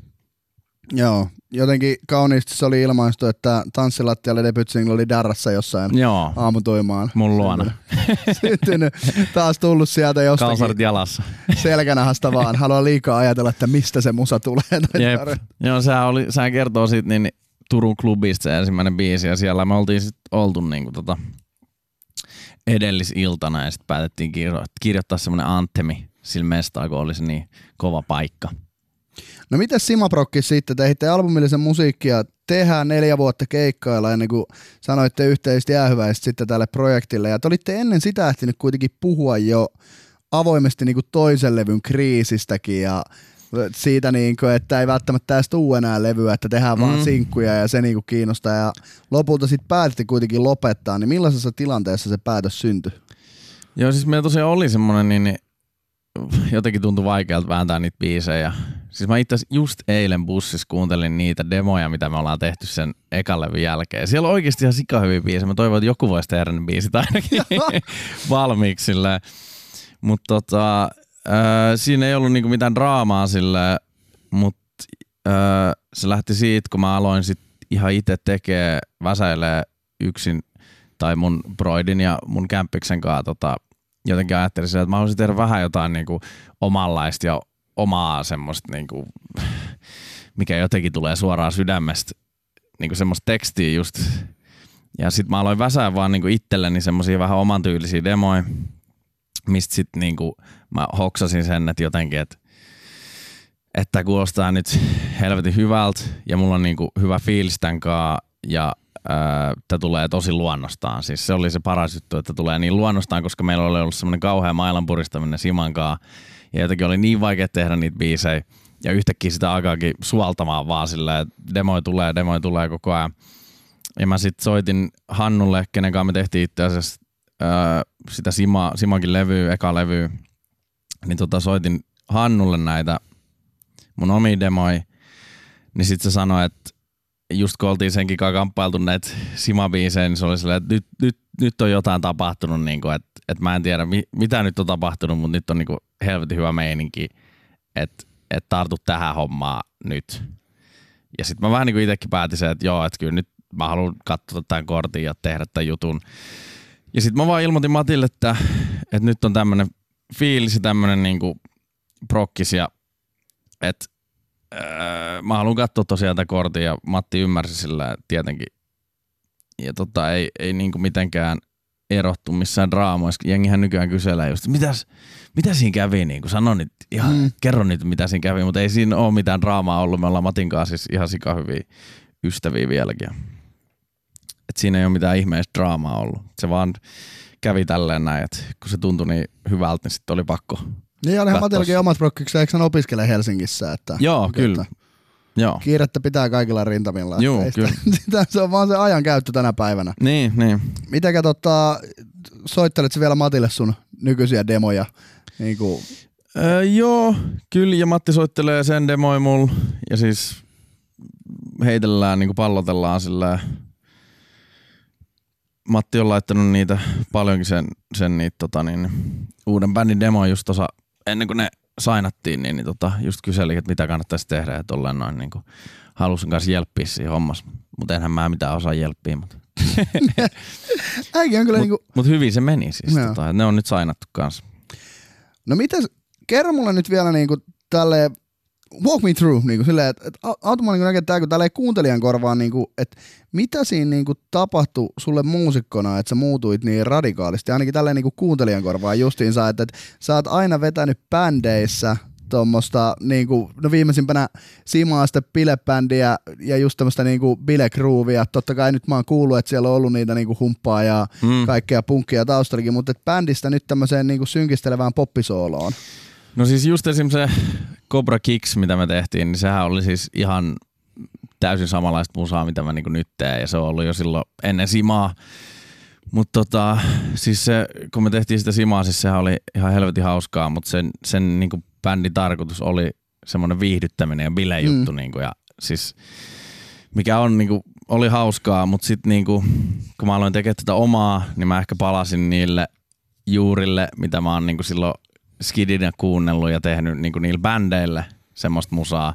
Joo, jotenkin kauniisti se oli ilmaistu, että tanssilattialle debut single oli Darrassa jossain Joo, aamutuimaan. mun luona. Syntynyt, taas tullut sieltä jostakin Kalsarit jalassa. selkänahasta vaan. Haluan liikaa ajatella, että mistä se musa tulee. Jep. Joo, sehän, oli, sehän kertoo siitä niin Turun klubista se ensimmäinen biisi ja siellä me oltiin sit oltu niinku tota edellisiltana ja sitten päätettiin kirjo- kirjoittaa semmoinen antemi sillä mestaa, kun oli se niin kova paikka. No miten Simaprokki sitten? Teitte albumillisen musiikkia, tehdään neljä vuotta keikkailla ennen kuin sanoitte yhteistä jäähyväistä sitten tälle projektille. Ja te olitte ennen sitä ehtinyt kuitenkin puhua jo avoimesti niin kuin toisen levyn kriisistäkin ja siitä, niin kuin, että ei välttämättä edes tuu enää levyä, että tehdään mm. vaan sinkkuja ja se niin kuin kiinnostaa. Ja lopulta sitten päätitte kuitenkin lopettaa, niin millaisessa tilanteessa se päätös syntyi? Joo, siis meillä tosiaan oli semmoinen, niin, niin jotenkin tuntui vaikealta vääntää niitä biisejä. Siis mä itse just eilen bussissa kuuntelin niitä demoja, mitä me ollaan tehty sen ekan levyn jälkeen. Siellä on oikeasti ihan sikahyviä biisejä. Mä toivon, että joku voisi tehdä ne biisit ainakin valmiiksi silleen. Mutta tota, äh, siinä ei ollut niinku mitään draamaa sille, mutta äh, se lähti siitä, kun mä aloin sit ihan itse tekee, väsäilee yksin tai mun broidin ja mun kämppiksen kanssa tota, jotenkin ajattelin sitä, että mä haluaisin tehdä vähän jotain niinku omanlaista ja omaa semmoista, niinku, mikä jotenkin tulee suoraan sydämestä, niinku semmoista tekstiä just. Ja sit mä aloin väsää vaan niinku itselleni semmoisia vähän oman tyylisiä demoja, mistä sit niinku mä hoksasin sen, että jotenkin, että että kuulostaa nyt helvetin hyvältä ja mulla on niinku hyvä fiilis tämän kaa ja tämä tulee tosi luonnostaan. Siis se oli se paras juttu, että tulee niin luonnostaan, koska meillä oli ollut semmoinen kauhea mailan puristaminen Simankaa ja jotenkin oli niin vaikea tehdä niitä biisejä ja yhtäkkiä sitä alkaakin suoltamaan vaan silleen, että demoi tulee, demoi tulee koko ajan. Ja mä sitten soitin Hannulle, kenen kanssa me tehtiin itse asiassa sitä Sima, Simankin levyä, eka levyä, niin tota soitin Hannulle näitä mun omia demoja, niin sitten se sanoi, että just kun oltiin senkin kanssa kamppailtu näitä Sima-biisejä, niin se oli silleen, että nyt, nyt, nyt on jotain tapahtunut, niin kuin, että, että mä en tiedä mi, mitä nyt on tapahtunut, mutta nyt on niin kuin helvetin hyvä meininki, että, että tartu tähän hommaan nyt. Ja sitten mä vähän niin kuin itsekin päätin sen, että joo, että kyllä nyt mä haluan katsoa tämän kortin ja tehdä tämän jutun. Ja sitten mä vaan ilmoitin Matille, että, että nyt on tämmöinen fiilis ja tämmöinen niin prokkis ja että öö, mä haluan katsoa tosiaan tätä kortin ja Matti ymmärsi sillä tietenkin. Ja tota, ei, ei niinku mitenkään erottu missään draamoissa. Jengihän nykyään kyselee just, mitäs, mitä siinä kävi, niin sano nyt, ihan, Mm. mm. kerro nyt mitä siinä kävi, mutta ei siinä ole mitään draamaa ollut. Me ollaan Matin kanssa siis ihan sikahyviä ystäviä vieläkin. Et siinä ei ole mitään ihmeistä draamaa ollut. Se vaan kävi tälleen näin, että kun se tuntui niin hyvältä, niin sitten oli pakko. Niin olihan Katsos. Matillakin omat prokkikset, eikö hän opiskele Helsingissä? Että, Joo, että kyllä. Joo. Kiirettä pitää kaikilla rintamilla. että sitä- kyllä. sitä- se on vaan se ajan käyttö tänä päivänä. Niin, niin. Mitenkä tota, soittelet vielä Matille sun nykyisiä demoja? Niin kuin, Öö, joo, kyllä, ja Matti soittelee sen demoi mulla, ja siis heitellään, niinku pallotellaan sillä Matti on laittanut niitä paljonkin sen, sen niitä, tota, niin, uuden bändin demo just tosa, ennen kuin ne sainattiin, niin, niin tota, just kyseli, että mitä kannattaisi tehdä ja tolleen noin niin kuin, halusin kanssa jelppiä siinä hommassa. Mutta enhän mä mitään osaa jelppiä, mutta Äikin on kyllä mut, niinku, mut hyvin se meni siis. Joo. Tota, ne on nyt sainattu kanssa. no mitäs, kerro mulle nyt vielä niinku tälleen, walk me through, niinku silleen, että et, auta mua niinku näkee tää, kun tälleen kuuntelijan korvaan, niinku, että mitä siinä niinku tapahtui sulle muusikkona, että sä muutuit niin radikaalisti, ainakin tälleen niinku kuuntelijan korvaan justiinsa, että et, sä oot aina vetänyt bändeissä tuommoista, niinku, no viimeisimpänä Simaa sitten bilebändiä ja just tämmöistä niinku bilegruuvia. Totta kai nyt mä oon kuullut, että siellä on ollut niitä niinku humppaa ja Mm. kaikkea punkkia taustallakin, mutta et bändistä nyt tämmöiseen niinku synkistelevään poppisooloon. No siis just esim. se Cobra Kicks, mitä me tehtiin, niin sehän oli siis ihan täysin samanlaista musaa, mitä mä niinku nyt teen, ja se on ollut jo silloin ennen Simaa. Mutta tota, siis se, kun me tehtiin sitä Simaa, siis sehän oli ihan helvetin hauskaa, mutta sen, sen niinku bändin tarkoitus oli semmoinen viihdyttäminen ja bilejuttu, mm. niinku, ja siis mikä on niinku, oli hauskaa, mutta sitten niinku, kun mä aloin tekemään tätä omaa, niin mä ehkä palasin niille juurille, mitä mä oon niinku silloin skidinä kuunnellut ja tehnyt niinku niillä bändeille semmoista musaa.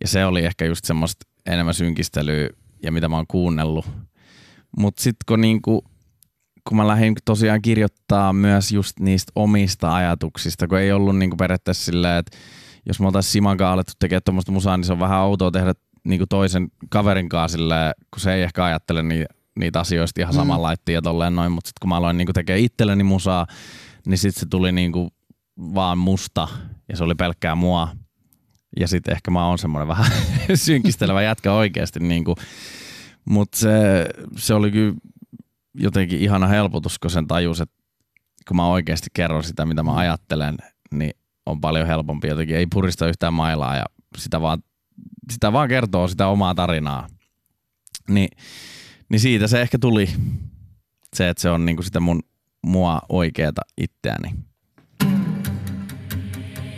Ja se oli ehkä just semmoista enemmän synkistelyä ja mitä mä oon kuunnellut. Mutta sitten kun, niinku, kun mä lähdin tosiaan kirjoittaa myös just niistä omista ajatuksista, kun ei ollut niinku periaatteessa silleen, että jos me oltaisiin Simankaan alettu tekemään tuommoista musaa, niin se on vähän outoa tehdä niinku toisen kaverin kanssa silleen, kun se ei ehkä ajattele ni, niitä asioista ihan Mm. samanlaittia ja tolleen noin, mutta sitten kun mä aloin niinku tekemään itselleni musaa, niin sitten se tuli niinku vaan musta ja se oli pelkkää mua. Ja sitten ehkä mä oon semmoinen vähän synkistelevä jätkä oikeasti. Niinku. Mutta se, se oli kyllä jotenkin ihana helpotus, kun sen tajus, että kun mä oikeasti kerron sitä, mitä mä ajattelen, niin on paljon helpompi jotenkin. Ei purista yhtään mailaa ja sitä vaan, sitä vaan kertoo sitä omaa tarinaa. Ni, niin siitä se ehkä tuli se, että se on niinku sitä mun mua oikeeta itseäni.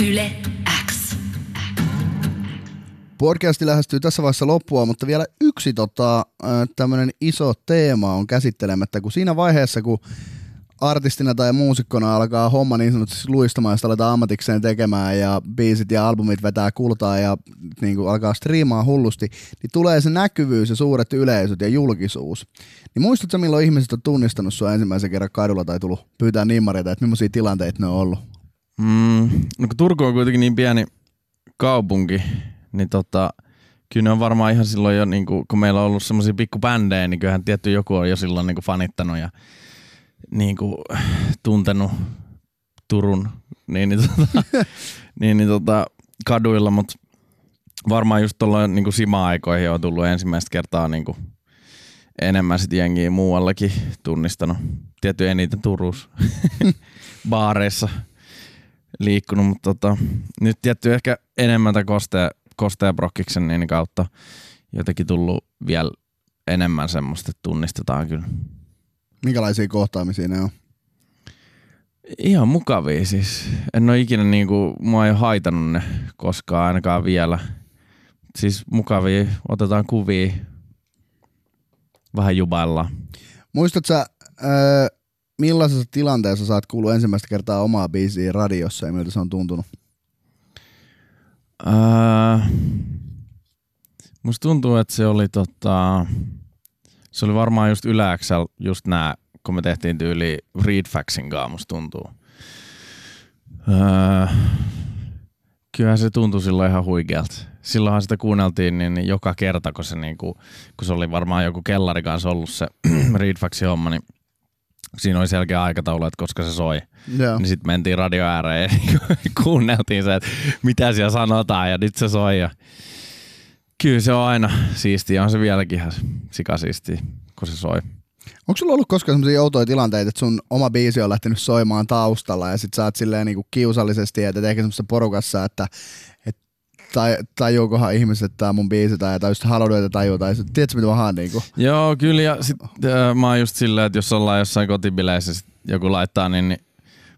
Yle X. Podcasti lähestyy tässä vaiheessa loppua, mutta vielä yksi tota, tämmöinen iso teema on käsittelemättä, kun siinä vaiheessa, kun artistina tai muusikkona alkaa homma niin sanotusti luistamaan, ja sitä aletaan ammatikseen tekemään ja biisit ja albumit vetää kultaa ja niin kuin alkaa striimaa hullusti, niin tulee se näkyvyys ja suuret yleisöt ja julkisuus. Niin muistatko milloin ihmiset on tunnistanut sua ensimmäisen kerran kadulla tai tullut pyytää nimmareita, että millaisia tilanteita ne on ollut? Mm, no kun Turku on kuitenkin niin pieni kaupunki, niin tota, kyllä ne on varmaan ihan silloin jo, niin kuin, kun meillä on ollut semmoisia pikkubändejä, niin kyllähän tietty joku on jo silloin niin kuin fanittanut ja niin kuin, tuntenut Turun niin, niin, tota, niin, niin tota, kaduilla, mutta varmaan just tuolla niin kuin sima-aikoihin on tullut ensimmäistä kertaa niin kuin enemmän sit jengiä muuallakin tunnistanut. Tietty eniten Turussa baareissa liikkunut, mutta tota, nyt tietty ehkä enemmän tämän Kostea, Kostea Brokkiksen niin kautta jotenkin tullut vielä enemmän semmoista, että tunnistetaan kyllä. Minkälaisia kohtaamisia ne on? Ihan mukavia siis. En ole ikinä niinku, mua ei ole haitannut ne koskaan ainakaan vielä. Siis mukavia, otetaan kuvia, vähän jubaillaan. Muistatko sä, öö, millaisessa tilanteessa oot kuullut ensimmäistä kertaa omaa biisiä radiossa ja miltä se on tuntunut? Öö, musta tuntuu, että se oli tota, se oli varmaan just yläksel just nää, kun me tehtiin tyyli Readfaxin kanssa, musta tuntuu. Öö, kyllähän se tuntui silloin ihan huikealta. Silloinhan sitä kuunneltiin niin, niin joka kerta, kun se, niinku, kun se oli varmaan joku kellari kanssa ollut se Readfaxin homma, niin siinä oli selkeä aikataulu, että koska se soi. Joo. Niin sitten mentiin radio ääreen ja niinku kuunneltiin se, että mitä siellä sanotaan ja nyt se soi. Ja kyllä se on aina siistiä, on se vieläkin ihan sikasiistiä, kun se soi. Onko sulla ollut koskaan sellaisia outoja tilanteita, että sun oma biisi on lähtenyt soimaan taustalla ja sit sä oot silleen niinku kiusallisesti teet ehkä semmoisessa porukassa, että et, tai, tajuukohan ihmiset, että on mun biisi tai, tai just haluaa, että tajuu, tai tiedätkö mitä mä haan niinku? Joo, kyllä ja sit äh, mä oon just silleen, että jos ollaan jossain kotibileissä sit joku laittaa, niin, niin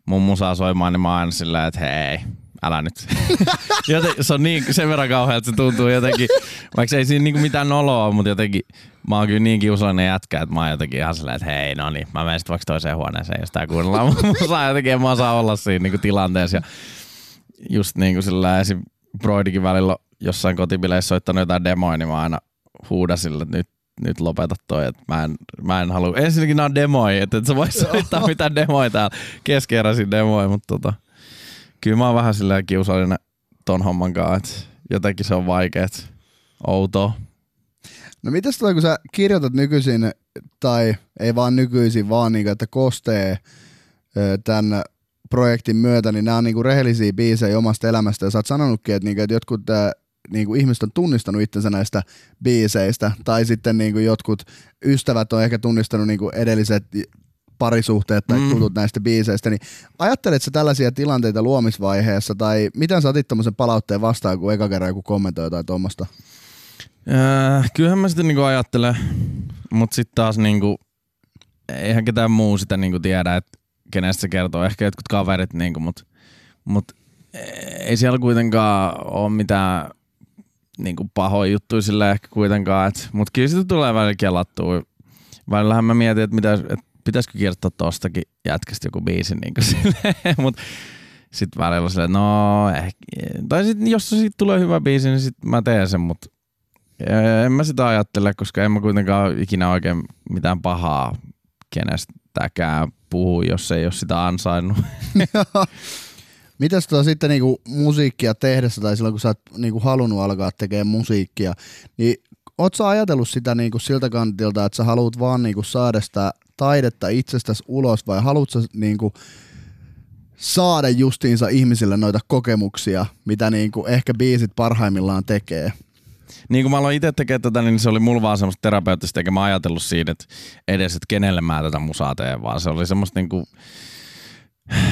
mun musaa soimaan, niin mä oon aina silleen, että hei, älä nyt. Joten, se on niin, sen verran kauhean, että se tuntuu jotenkin, vaikka ei siinä niinku mitään noloa, mutta jotenkin mä oon kyllä niin kiusallinen jätkä, että mä oon jotenkin ihan silleen, että hei, no niin, mä menen sitten vaikka toiseen huoneeseen, jos tää kuunnellaan. Musaa jotenkin, en mä osaa olla siinä niinku tilanteessa. Ja just niin kuin sillä esim. Broidikin välillä jossain kotibileissä soittanut jotain demoja, niin mä aina huudan sille, että nyt, nyt lopeta toi, että mä en, mä en halua. Ensinnäkin nämä on demoja, että et sä vois soittaa mitään demoja täällä, keskeräisiä demoja, mutta tota, kyllä mä oon vähän silleen kiusallinen ton homman kanssa, että jotenkin se on vaikeet, outoa. No mitäs toi, kun sä kirjoitat nykyisin, tai ei vaan nykyisin, vaan niin, että kostee tämän projektin myötä, niin nämä on niinku rehellisiä biisejä omasta elämästä, ja sä oot sanonutkin, että, niinku, että jotkut ää, niinku ihmiset on tunnistanut itsensä näistä biiseistä, tai sitten niinku jotkut ystävät on ehkä tunnistanut niinku edelliset parisuhteet tai mm. tutut näistä biiseistä, niin ajatteletko tällaisia tilanteita luomisvaiheessa, tai miten sä otit tämmöisen palautteen vastaan, kun eka kerran joku kommentoi jotain tuommoista? Äh, kyllähän mä sitten niinku ajattelen, mutta sitten taas niinku, eihän ketään muu sitä niinku tiedä, että kenestä se kertoo. Ehkä jotkut kaverit, niinku, mutta mut, ei siellä kuitenkaan ole mitään niinku pahoja juttuja sille ehkä kuitenkaan. Mutta kyllä sitä tulee välillä kelattua. Välillähän mä mietin, että mitä, et pitäisikö kirjoittaa tostakin jätkästä joku biisi. Niinku mutta sitten välillä silleen, no ehkä, tai sitten jos siitä tulee hyvä biisi, niin sitten mä teen sen, mutta en mä sitä ajattele, koska en mä kuitenkaan ikinä oikein mitään pahaa kenestäkään puhu, jos ei ole sitä ansainnut. Mitäs tuo sitten niinku musiikkia tehdessä tai silloin kun sä oot niinku halunnut alkaa tekemään musiikkia, niin oot sä ajatellut sitä niinku siltä kantilta, että sä haluat vaan niinku saada sitä taidetta itsestäsi ulos vai haluat sä niinku saada justiinsa ihmisille noita kokemuksia, mitä niinku ehkä biisit parhaimmillaan tekee? Niin kun mä aloin itse tekemään tätä, niin se oli mulla vaan semmoista terapeuttista, eikä mä ajatellut siinä, että edes, että kenelle mä tätä musaa teen, vaan se oli semmoista niinku,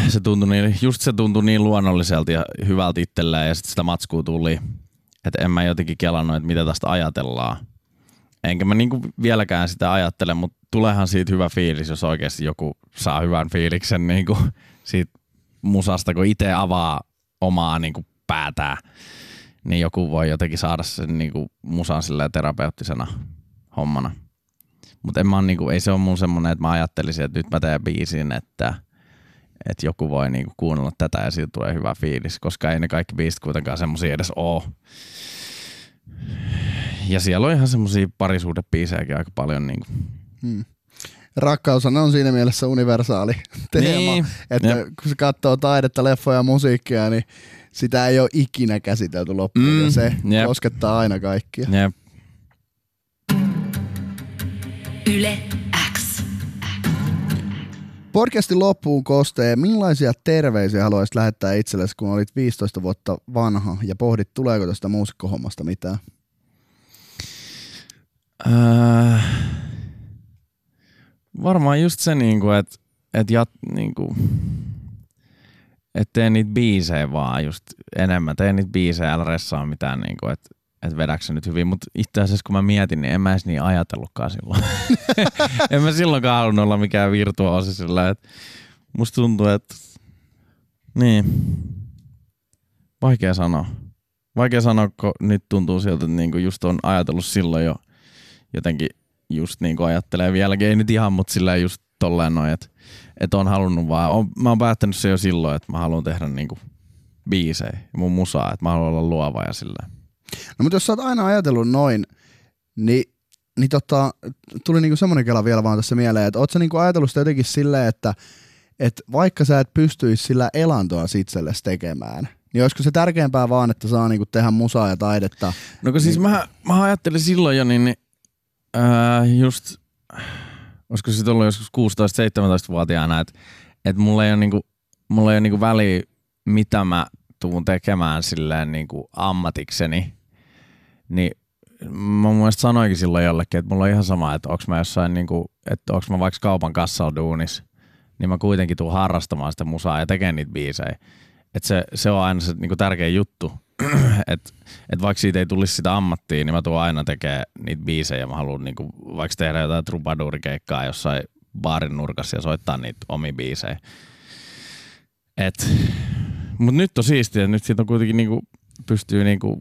se tuntui niin, just se tuntui niin luonnolliselta ja hyvältä itselleen ja sitten sitä matskua tuli, että en mä jotenkin kelannut, että mitä tästä ajatellaan. Enkä mä niinku vieläkään sitä ajattele, mutta tulehan siitä hyvä fiilis, jos oikeasti joku saa hyvän fiiliksen niinku siitä musasta, kun itse avaa omaa niinku päätään niin joku voi jotenkin saada sen niinku musan silleen terapeuttisena hommana. Mutta en mä niinku, ei se ole mun semmonen, että mä ajattelisin, että nyt mä teen biisin, että, että joku voi niinku kuunnella tätä ja siitä tulee hyvä fiilis, koska ei ne kaikki biisit kuitenkaan semmosia edes oo. Ja siellä on ihan semmosia parisuhdebiisejäkin aika paljon. Niinku. Hmm. Rakkaus on siinä mielessä universaali teema, niin. että Jep. kun se katsoo taidetta, leffoja ja musiikkia, niin sitä ei ole ikinä käsitelty loppuun mm, ja se jep. koskettaa aina kaikkia. Jep. Yle X. Podcastin loppuun kostee, millaisia terveisiä haluaisit lähettää itsellesi, kun olit 15 vuotta vanha ja pohdit, tuleeko tästä muusikkohommasta mitään? Äh, varmaan just se, niinku, että et jat, niinku, et tee niitä biisejä vaan just enemmän. Tee niitä biisejä, älä ressaa mitään, niin kuin, että et vedäksä nyt hyvin. Mutta itse asiassa kun mä mietin, niin en mä edes niin ajatellutkaan silloin. en mä silloinkaan halunnut olla mikään virtuoosi sillä, että musta tuntuu, että niin, vaikea sanoa. Vaikea sanoa, kun nyt tuntuu siltä, että niinku just on ajatellut silloin jo jotenkin just niin kuin ajattelee vieläkin, ei nyt ihan, mutta sillä just tolleen noin, että että on halunnut vaan, on, mä oon päättänyt se jo silloin, että mä haluan tehdä niinku biisejä ja mun musaa, että mä haluan olla luova ja silleen. No mutta jos sä oot aina ajatellut noin, niin, niin tota, tuli niinku semmoinen kela vielä vaan tässä mieleen, että oot sä niinku ajatellut sitä jotenkin silleen, että että vaikka sä et pystyisi sillä elantoa itsellesi tekemään, niin olisiko se tärkeämpää vaan, että saa niinku tehdä musaa ja taidetta? No kun siis niin... mä, mä ajattelin silloin jo, niin, niin ää, just olisiko se ollut joskus 16-17-vuotiaana, että et mulla ei ole, niinku, mulla ei ole niinku väliä, mitä mä tuun tekemään silleen niinku ammatikseni, niin mä mun mielestä sanoinkin silloin jollekin, että mulla on ihan sama, että onko mä jossain, niinku, että onko mä vaikka kaupan kassalla duunis, niin mä kuitenkin tuun harrastamaan sitä musaa ja tekemään niitä biisejä. Että se, se on aina se niinku tärkeä juttu, että et vaikka siitä ei tulisi sitä ammattia, niin mä tuun aina tekemään niitä biisejä. Mä haluan niinku, vaikka tehdä jotain trubadurikeikkaa jossain baarin nurkassa ja soittaa niitä omi biisejä. Et Mutta nyt on siistiä, nyt siitä on kuitenkin niinku, pystyy niinku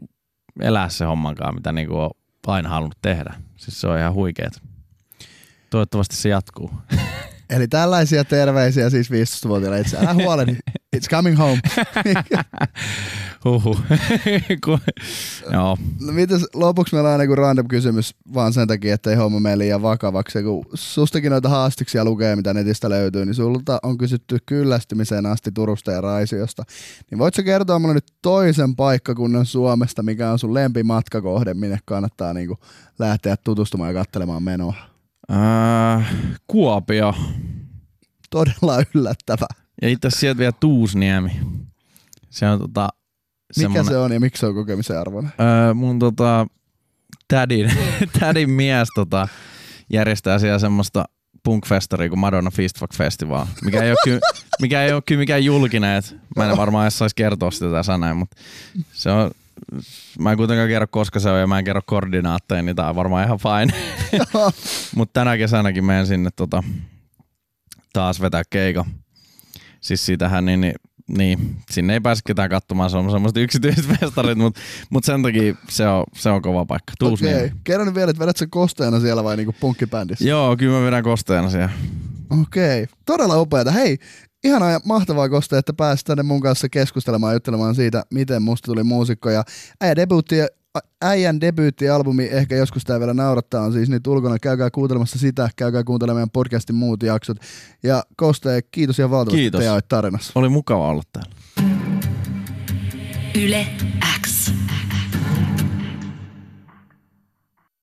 elää se hommankaan, mitä niinku on aina halunnut tehdä. Siis se on ihan huikeet. Toivottavasti se jatkuu. Eli tällaisia terveisiä siis 15-vuotiaille itse. Älä huoleni, it's coming home. Huhu. Joo. No mitäs lopuksi meillä on aina kuin random kysymys vaan sen takia, että ei homma mene liian vakavaksi. Ja kun sustakin noita haastiksia lukee, mitä netistä löytyy, niin sulta on kysytty kyllästymiseen asti Turusta ja Raisiosta. Niin voitko kertoa mulle nyt toisen paikkakunnan Suomesta, mikä on sun lempimatkakohde, minne kannattaa niinku lähteä tutustumaan ja katselemaan menoa? Äh, Kuopio. Todella yllättävä. Ja itse asiassa sieltä vielä Tuusniemi. Se on tota, Mikä se on ja miksi se on kokemisen arvoinen? Öö, mun tota, tädin, tädin mies tota, järjestää siellä semmoista punkfestaria kuin Madonna Feast Fuck Festival, mikä ei ole kyllä, mikä ei ole kyllä mikään julkinen, et mä en varmaan edes saisi kertoa sitä tässä näin, mutta se on, mä en kuitenkaan kerro koska se on ja mä en kerro koordinaatteja, niin tää on varmaan ihan fine. mutta tänä kesänäkin menen sinne tota, taas vetää keika. Siis siitähän niin, niin niin, sinne ei pääse ketään katsomaan, se on semmoiset yksityiset festarit, mutta mut sen takia se on, se on kova paikka. Tuusniemi. Okei. Kerro nyt vielä, että vedät sä kosteena siellä vai niinku punkkibändissä? Joo, kyllä mä vedän kosteena siellä. Okei. Todella upeata. Hei, ihanaa ja mahtavaa Koste, että pääsit tänne mun kanssa keskustelemaan ja juttelemaan siitä, miten musta tuli muusikko. Ja äijä debuutti, äijän debyyttialbumi, ehkä joskus tämä vielä naurattaa, on siis nyt ulkona. Käykää kuuntelemassa sitä, käykää kuuntelemaan meidän podcastin muut jaksot. Ja Koste, kiitos ihan valtavasti, Kiitos. että tarinassa. Oli mukava olla täällä. Yle X.